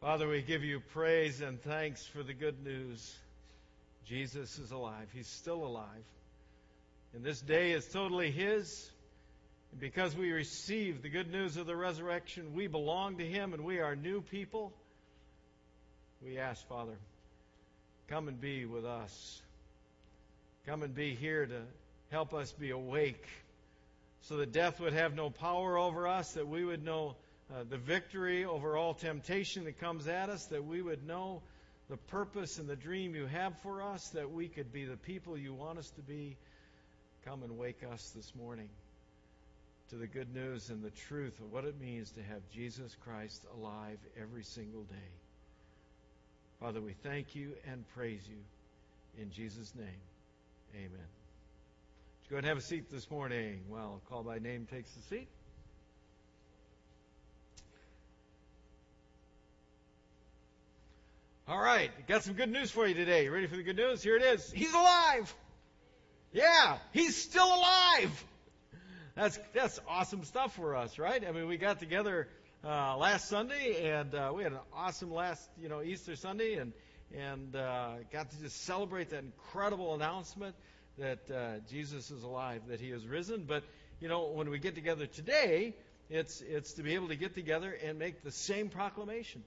Father, we give you praise and thanks for the good news. Jesus is alive. He's still alive. And this day is totally His. And because we receive the good news of the resurrection, we belong to Him and we are new people. We ask, Father, come and be with us. Come and be here to help us be awake so that death would have no power over us, that we would know uh, the victory over all temptation that comes at us, that we would know the purpose and the dream you have for us, that we could be the people you want us to be. Come and wake us this morning to the good news and the truth of what it means to have Jesus Christ alive every single day. Father, we thank you and praise you. In Jesus' name, amen. Go and have a seat this morning while call by name takes the seat. All right, got some good news for you today. You ready for the good news? Here it is. He's alive. Yeah, he's still alive. That's that's awesome stuff for us, right? I mean, we got together uh, last Sunday, and uh, we had an awesome last, you know, Easter Sunday, and and uh, got to just celebrate that incredible announcement that uh, Jesus is alive, that He is risen. But you know, when we get together today, it's it's to be able to get together and make the same proclamation,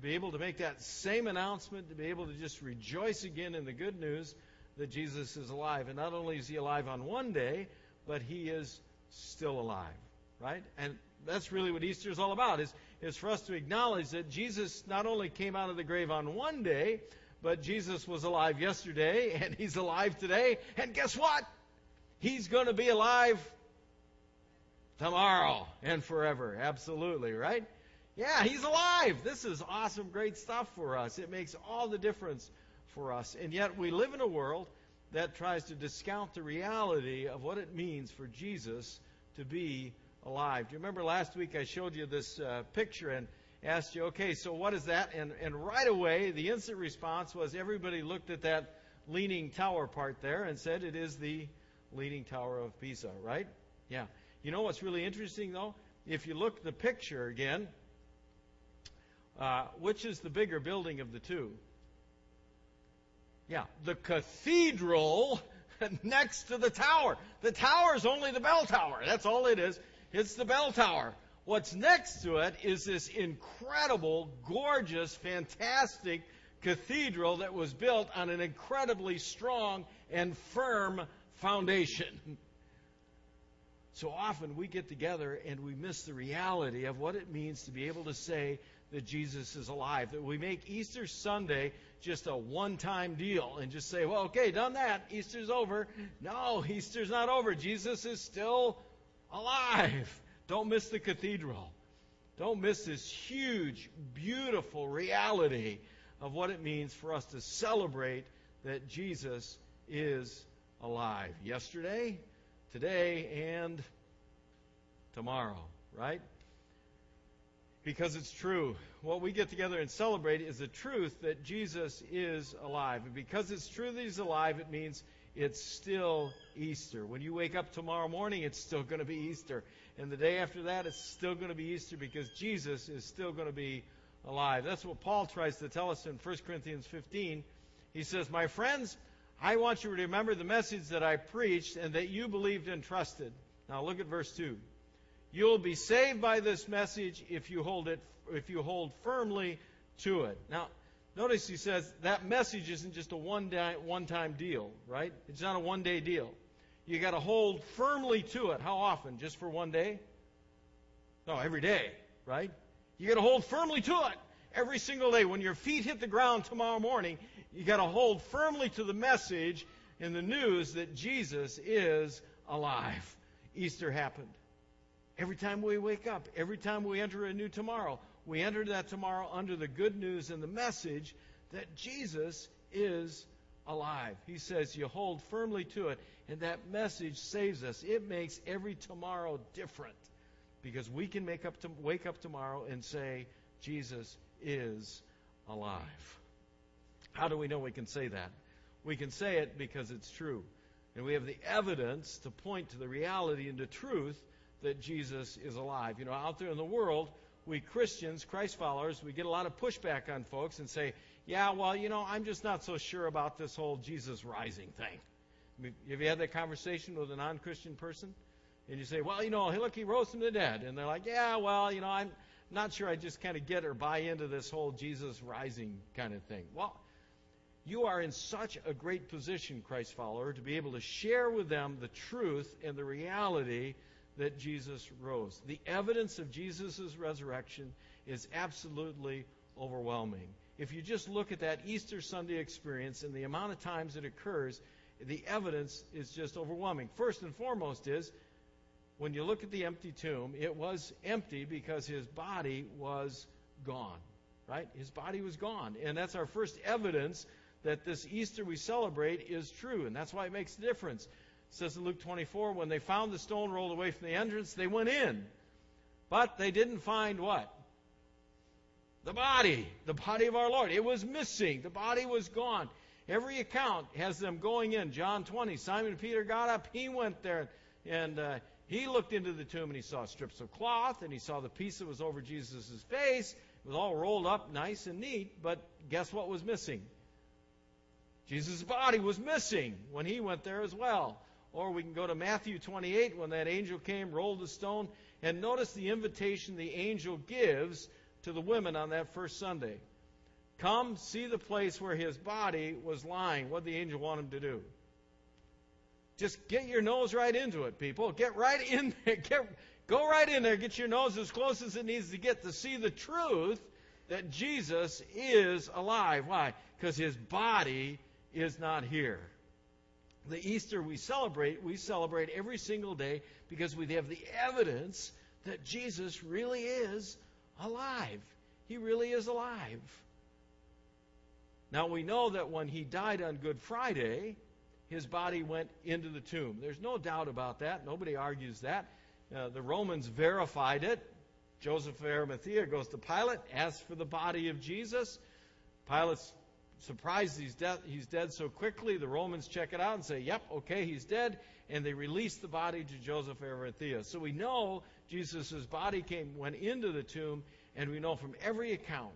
to be able to make that same announcement, to be able to just rejoice again in the good news that Jesus is alive. And not only is He alive on one day, but He is still alive, right? And that's really what Easter is all about. Is is for us to acknowledge that Jesus not only came out of the grave on one day, but Jesus was alive yesterday, and he's alive today. And guess what? He's going to be alive tomorrow and forever. Absolutely, right? Yeah, he's alive. This is awesome, great stuff for us. It makes all the difference for us. And yet, we live in a world that tries to discount the reality of what it means for Jesus to be alive. Do you remember last week I showed you this uh, picture and asked you, okay, so what is that? And, and right away, the instant response was everybody looked at that leaning tower part there and said it is the leaning tower of Pisa, right? Yeah. You know what's really interesting, though? If you look the picture again, uh, which is the bigger building of the two? Yeah, the cathedral next to the tower. The tower is only the bell tower. That's all it is. It's the bell tower. What's next to it is this incredible, gorgeous, fantastic cathedral that was built on an incredibly strong and firm foundation. So often we get together and we miss the reality of what it means to be able to say that Jesus is alive. That we make Easter Sunday just a one time deal and just say, well, okay, done that. Easter's over. No, Easter's not over. Jesus is still alive. Don't miss the cathedral. Don't miss this huge, beautiful reality of what it means for us to celebrate that Jesus is alive. Yesterday, today, and tomorrow, right? Because it's true. What we get together and celebrate is the truth that Jesus is alive. And because it's true that he's alive, it means it's still Easter. When you wake up tomorrow morning, it's still going to be Easter. And the day after that, it's still going to be Easter because Jesus is still going to be alive. That's what Paul tries to tell us in 1 Corinthians 15. He says, My friends, I want you to remember the message that I preached and that you believed and trusted. Now look at verse 2. You'll be saved by this message if you hold it if you hold firmly to it. Now, notice he says that message isn't just a one day, one time deal, right? It's not a one day deal. You got to hold firmly to it. How often? Just for one day? No, every day, right? You got to hold firmly to it every single day. When your feet hit the ground tomorrow morning, you got to hold firmly to the message in the news that Jesus is alive. Easter happened. Every time we wake up, every time we enter a new tomorrow, we enter that tomorrow under the good news and the message that Jesus is alive. He says you hold firmly to it, and that message saves us. It makes every tomorrow different because we can make up to, wake up tomorrow and say, Jesus is alive. How do we know we can say that? We can say it because it's true. And we have the evidence to point to the reality and the truth that Jesus is alive. You know, out there in the world, we Christians, Christ followers, we get a lot of pushback on folks and say, yeah, well, you know, I'm just not so sure about this whole Jesus rising thing. Have you had that conversation with a non Christian person? And you say, well, you know, look, he rose from the dead. And they're like, yeah, well, you know, I'm not sure I just kind of get or buy into this whole Jesus rising kind of thing. Well, you are in such a great position, Christ follower, to be able to share with them the truth and the reality that Jesus rose. The evidence of Jesus' resurrection is absolutely overwhelming. If you just look at that Easter Sunday experience and the amount of times it occurs, the evidence is just overwhelming. First and foremost is when you look at the empty tomb, it was empty because his body was gone. Right? His body was gone. And that's our first evidence that this Easter we celebrate is true. And that's why it makes a difference. Says in Luke 24, when they found the stone rolled away from the entrance, they went in. But they didn't find what? The body. The body of our Lord. It was missing. The body was gone. Every account has them going in. John 20, Simon Peter got up. He went there and uh, he looked into the tomb and he saw strips of cloth and he saw the piece that was over Jesus' face. It was all rolled up nice and neat, but guess what was missing? Jesus' body was missing when he went there as well. Or we can go to Matthew 28 when that angel came, rolled the stone, and notice the invitation the angel gives to the women on that first Sunday. Come see the place where his body was lying. What did the angel want him to do? Just get your nose right into it, people. Get right in there. Get, go right in there. Get your nose as close as it needs to get to see the truth that Jesus is alive. Why? Because his body is not here. The Easter we celebrate, we celebrate every single day because we have the evidence that Jesus really is alive. He really is alive. Now we know that when he died on Good Friday, his body went into the tomb. There's no doubt about that. Nobody argues that. Uh, the Romans verified it. Joseph of Arimathea goes to Pilate, asks for the body of Jesus. Pilate's surprised he's dead, he's dead so quickly. The Romans check it out and say, yep, okay, he's dead. And they release the body to Joseph Arimathea. So we know Jesus' body came, went into the tomb, and we know from every account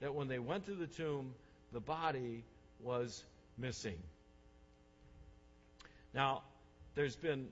that when they went to the tomb, the body was missing. Now, there's been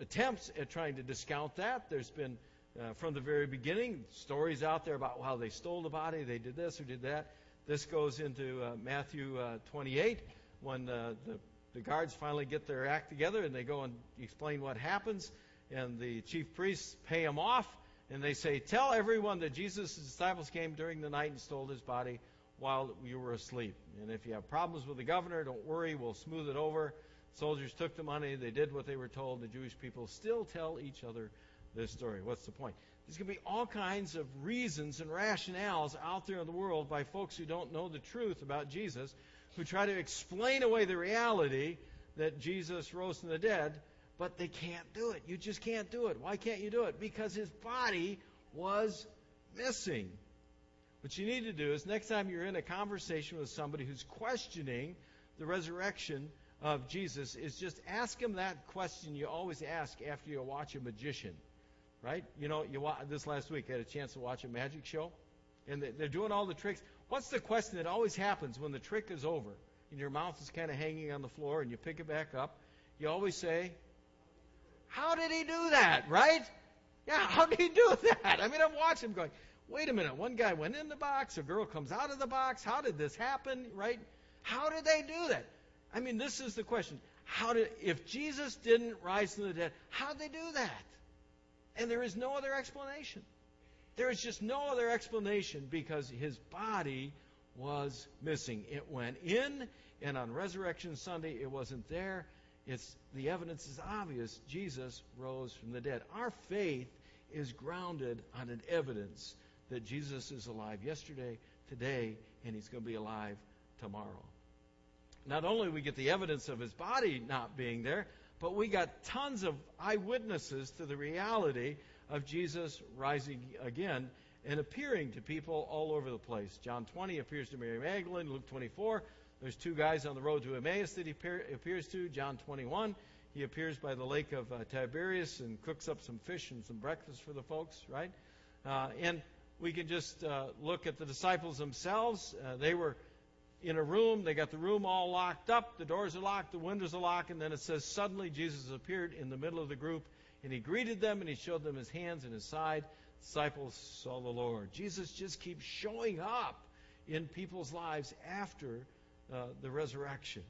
attempts at trying to discount that. There's been, uh, from the very beginning, stories out there about how they stole the body, they did this or did that. This goes into uh, Matthew uh, 28 when uh, the, the guards finally get their act together and they go and explain what happens. And the chief priests pay them off and they say, Tell everyone that Jesus' disciples came during the night and stole his body while you were asleep. And if you have problems with the governor, don't worry, we'll smooth it over. Soldiers took the money, they did what they were told. The Jewish people still tell each other this story. What's the point? There's going to be all kinds of reasons and rationales out there in the world by folks who don't know the truth about Jesus, who try to explain away the reality that Jesus rose from the dead, but they can't do it. You just can't do it. Why can't you do it? Because his body was missing. What you need to do is next time you're in a conversation with somebody who's questioning the resurrection of Jesus is just ask him that question you always ask after you watch a magician, right? You know, you this last week I had a chance to watch a magic show, and they're doing all the tricks. What's the question that always happens when the trick is over and your mouth is kind of hanging on the floor and you pick it back up? You always say, "How did he do that?" Right? Yeah, how did he do that? I mean, I'm watching him going. Wait a minute. One guy went in the box. A girl comes out of the box. How did this happen? Right? How did they do that? I mean, this is the question. How did, if Jesus didn't rise from the dead, how did they do that? And there is no other explanation. There is just no other explanation because his body was missing. It went in, and on Resurrection Sunday, it wasn't there. It's the evidence is obvious. Jesus rose from the dead. Our faith is grounded on an evidence that Jesus is alive yesterday, today, and he's going to be alive tomorrow not only we get the evidence of his body not being there, but we got tons of eyewitnesses to the reality of Jesus rising again and appearing to people all over the place. John 20 appears to Mary Magdalene. Luke 24, there's two guys on the road to Emmaus that he appears to. John 21, he appears by the lake of uh, Tiberias and cooks up some fish and some breakfast for the folks, right? Uh, and we can just uh, look at the disciples themselves. Uh, they were in a room. They got the room all locked up. The doors are locked. The windows are locked. And then it says, Suddenly Jesus appeared in the middle of the group, and he greeted them, and he showed them his hands and his side. Disciples saw the Lord. Jesus just keeps showing up in people's lives after uh, the resurrection.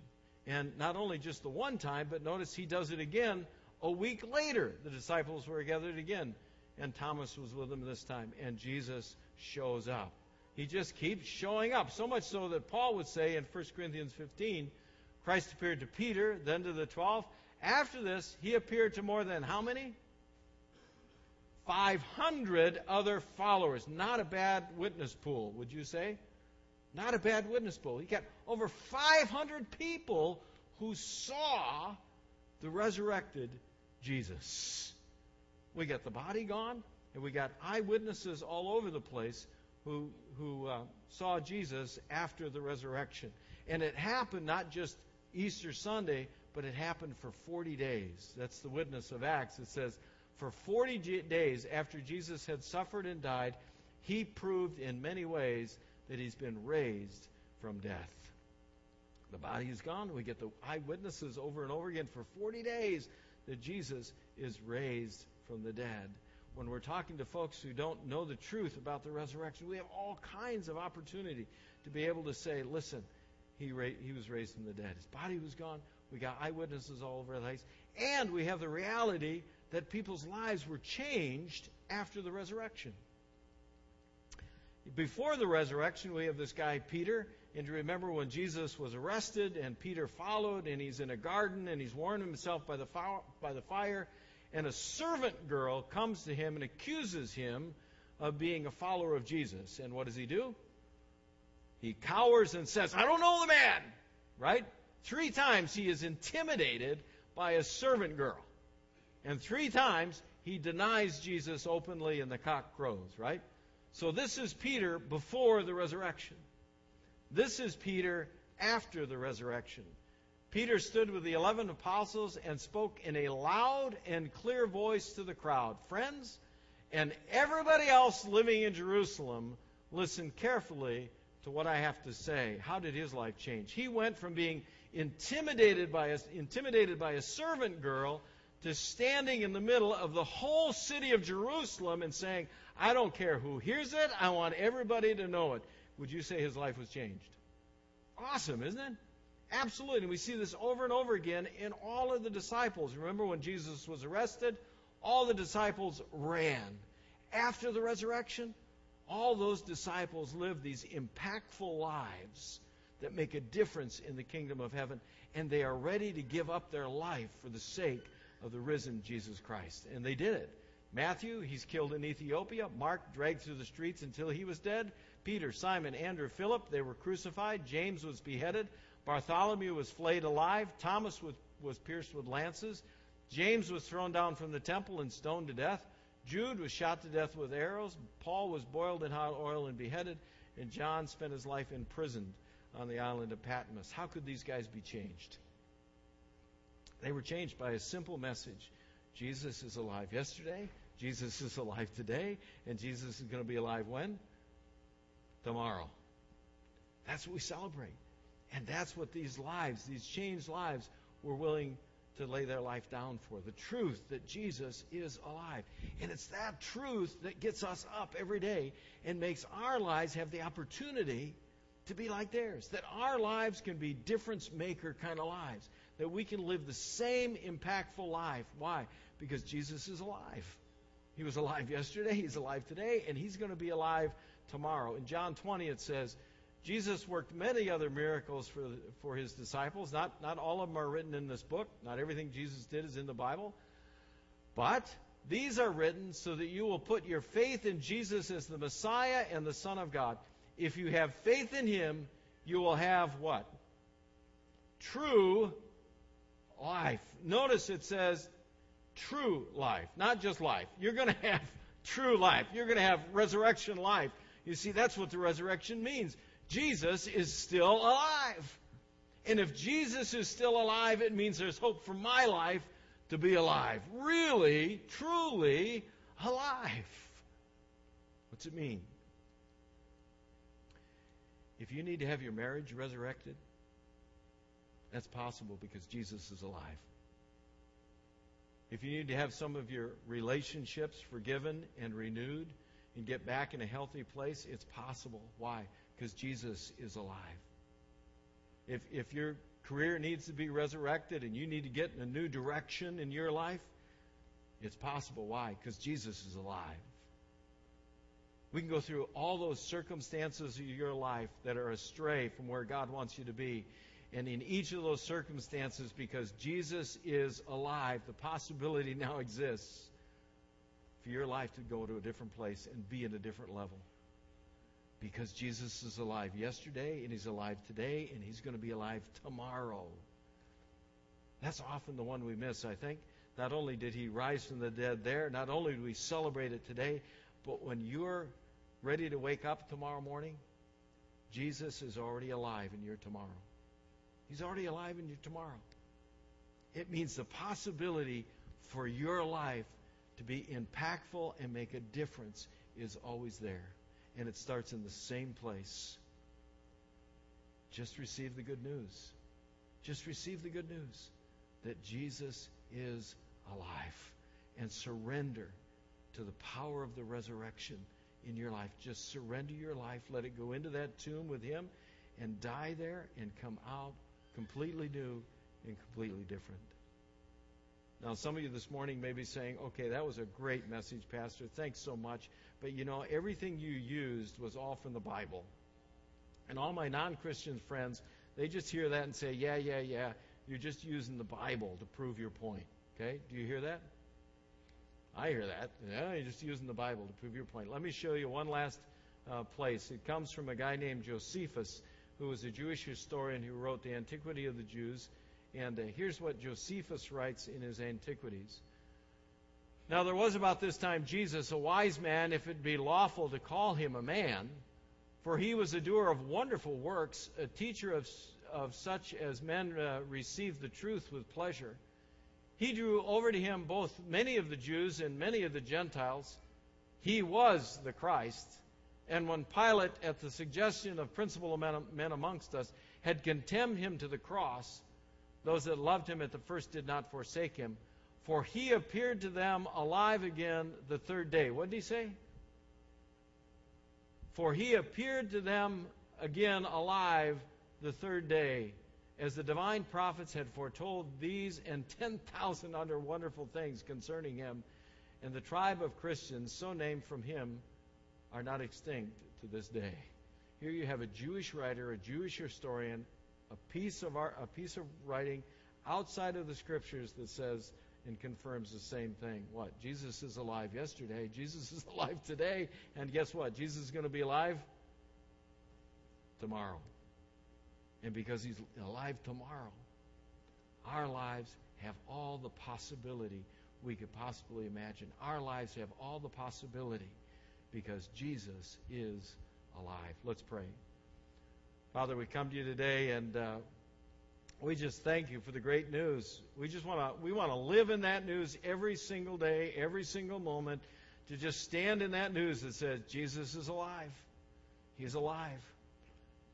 And not only just the one time, but notice he does it again a week later. The disciples were gathered again, and Thomas was with them this time, and Jesus shows up. He just keeps showing up. So much so that Paul would say in 1 Corinthians 15, Christ appeared to Peter, then to the 12. After this, he appeared to more than how many? 500 other followers. Not a bad witness pool, would you say? Not a bad witness pool. He got over 500 people who saw the resurrected Jesus. We got the body gone, and we got eyewitnesses all over the place who, who uh, saw Jesus after the resurrection. And it happened not just Easter Sunday, but it happened for 40 days. That's the witness of Acts. It says, for 40 days after Jesus had suffered and died, he proved in many ways that he's been raised from death. The body is gone. We get the eyewitnesses over and over again for 40 days that Jesus is raised from the dead when we're talking to folks who don't know the truth about the resurrection, we have all kinds of opportunity to be able to say, listen, he, ra- he was raised from the dead. His body was gone. We got eyewitnesses all over the place. And we have the reality that people's lives were changed after the resurrection. Before the resurrection, we have this guy, Peter. And do you remember when Jesus was arrested and Peter followed, and he's in a garden and he's warming himself by the, by the fire and a servant girl comes to him and accuses him of being a follower of Jesus. And what does he do? He cowers and says, I don't know the man. Right? Three times he is intimidated by a servant girl. And three times he denies Jesus openly and the cock crows, right? So this is Peter before the resurrection. This is Peter after the resurrection. Peter stood with the eleven apostles and spoke in a loud and clear voice to the crowd. Friends, and everybody else living in Jerusalem, listen carefully to what I have to say. How did his life change? He went from being intimidated by a, intimidated by a servant girl to standing in the middle of the whole city of Jerusalem and saying, I don't care who hears it, I want everybody to know it. Would you say his life was changed? Awesome, isn't it? Absolutely. And we see this over and over again in all of the disciples. Remember when Jesus was arrested? All the disciples ran. After the resurrection, all those disciples lived these impactful lives that make a difference in the kingdom of heaven, and they are ready to give up their life for the sake of the risen Jesus Christ. And they did it. Matthew, he's killed in Ethiopia. Mark, dragged through the streets until he was dead. Peter, Simon, Andrew, Philip, they were crucified. James was beheaded. Bartholomew was flayed alive. Thomas was, was pierced with lances. James was thrown down from the temple and stoned to death. Jude was shot to death with arrows. Paul was boiled in hot oil and beheaded. And John spent his life imprisoned on the island of Patmos. How could these guys be changed? They were changed by a simple message Jesus is alive yesterday, Jesus is alive today, and Jesus is going to be alive when? Tomorrow. That's what we celebrate. And that's what these lives, these changed lives, were willing to lay their life down for the truth that Jesus is alive. And it's that truth that gets us up every day and makes our lives have the opportunity to be like theirs. That our lives can be difference maker kind of lives. That we can live the same impactful life. Why? Because Jesus is alive. He was alive yesterday, He's alive today, and He's going to be alive tomorrow. In John 20, it says, Jesus worked many other miracles for, for his disciples. Not, not all of them are written in this book. Not everything Jesus did is in the Bible. But these are written so that you will put your faith in Jesus as the Messiah and the Son of God. If you have faith in him, you will have what? True life. Notice it says true life, not just life. You're going to have true life. You're going to have resurrection life. You see, that's what the resurrection means. Jesus is still alive. And if Jesus is still alive, it means there's hope for my life to be alive. Really, truly alive. What's it mean? If you need to have your marriage resurrected, that's possible because Jesus is alive. If you need to have some of your relationships forgiven and renewed and get back in a healthy place, it's possible. Why? Because Jesus is alive. If, if your career needs to be resurrected and you need to get in a new direction in your life, it's possible. Why? Because Jesus is alive. We can go through all those circumstances of your life that are astray from where God wants you to be. And in each of those circumstances, because Jesus is alive, the possibility now exists for your life to go to a different place and be at a different level. Because Jesus is alive yesterday, and He's alive today, and He's going to be alive tomorrow. That's often the one we miss, I think. Not only did He rise from the dead there, not only do we celebrate it today, but when you're ready to wake up tomorrow morning, Jesus is already alive in your tomorrow. He's already alive in your tomorrow. It means the possibility for your life to be impactful and make a difference is always there. And it starts in the same place. Just receive the good news. Just receive the good news that Jesus is alive and surrender to the power of the resurrection in your life. Just surrender your life, let it go into that tomb with Him, and die there and come out completely new and completely different. Now, some of you this morning may be saying, okay, that was a great message, Pastor. Thanks so much. But you know, everything you used was all from the Bible. And all my non Christian friends, they just hear that and say, yeah, yeah, yeah, you're just using the Bible to prove your point. Okay? Do you hear that? I hear that. Yeah, you're just using the Bible to prove your point. Let me show you one last uh, place. It comes from a guy named Josephus, who was a Jewish historian who wrote the Antiquity of the Jews. And uh, here's what Josephus writes in his Antiquities. Now, there was about this time Jesus, a wise man, if it be lawful to call him a man, for he was a doer of wonderful works, a teacher of, of such as men uh, receive the truth with pleasure. He drew over to him both many of the Jews and many of the Gentiles. He was the Christ. And when Pilate, at the suggestion of principal men amongst us, had condemned him to the cross, those that loved him at the first did not forsake him, for he appeared to them alive again the third day. What did he say? For he appeared to them again alive the third day, as the divine prophets had foretold these and 10,000 other wonderful things concerning him. And the tribe of Christians, so named from him, are not extinct to this day. Here you have a Jewish writer, a Jewish historian, a piece of art, a piece of writing outside of the scriptures that says and confirms the same thing. What? Jesus is alive yesterday. Jesus is alive today. And guess what? Jesus is going to be alive tomorrow. And because he's alive tomorrow, our lives have all the possibility we could possibly imagine. Our lives have all the possibility because Jesus is alive. Let's pray. Father, we come to you today and uh, we just thank you for the great news. We just want to we want to live in that news every single day, every single moment, to just stand in that news that says Jesus is alive. He's alive.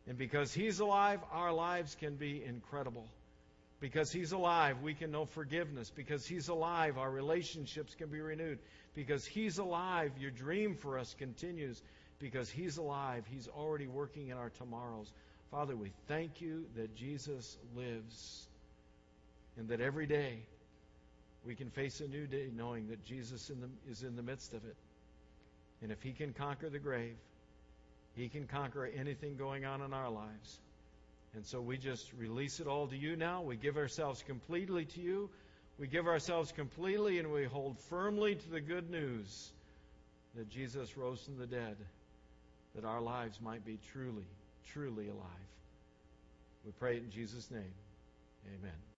And because he's alive, our lives can be incredible. Because he's alive, we can know forgiveness. Because he's alive, our relationships can be renewed. Because he's alive, your dream for us continues. Because he's alive, he's already working in our tomorrows. Father, we thank you that Jesus lives and that every day we can face a new day knowing that Jesus in the, is in the midst of it. And if he can conquer the grave, he can conquer anything going on in our lives. And so we just release it all to you now. We give ourselves completely to you. We give ourselves completely and we hold firmly to the good news that Jesus rose from the dead, that our lives might be truly truly alive. We pray it in Jesus' name. Amen.